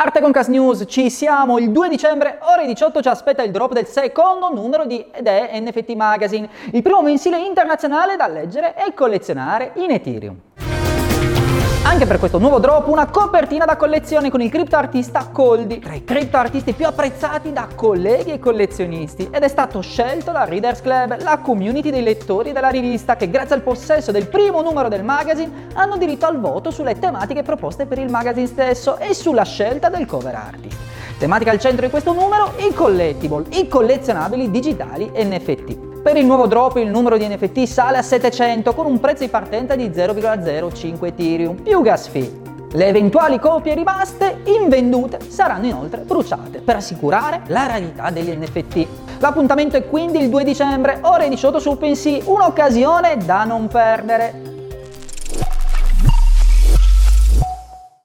Arte Concast News, ci siamo, il 2 dicembre, ore 18 ci aspetta il drop del secondo numero di ed è NFT Magazine, il primo mensile internazionale da leggere e collezionare in Ethereum. Anche per questo nuovo drop una copertina da collezione con il criptoartista Coldi, tra i criptoartisti più apprezzati da colleghi e collezionisti ed è stato scelto da Readers Club, la community dei lettori della rivista che grazie al possesso del primo numero del magazine hanno diritto al voto sulle tematiche proposte per il magazine stesso e sulla scelta del cover artist. Tematica al centro di questo numero, i collectible, i collezionabili digitali NFT. Per il nuovo drop il numero di NFT sale a 700 con un prezzo di partenza di 0,05 Ethereum più gas fee. Le eventuali copie rimaste invendute saranno inoltre bruciate per assicurare la rarità degli NFT. L'appuntamento è quindi il 2 dicembre, ore 18 su OpenSea, un'occasione da non perdere.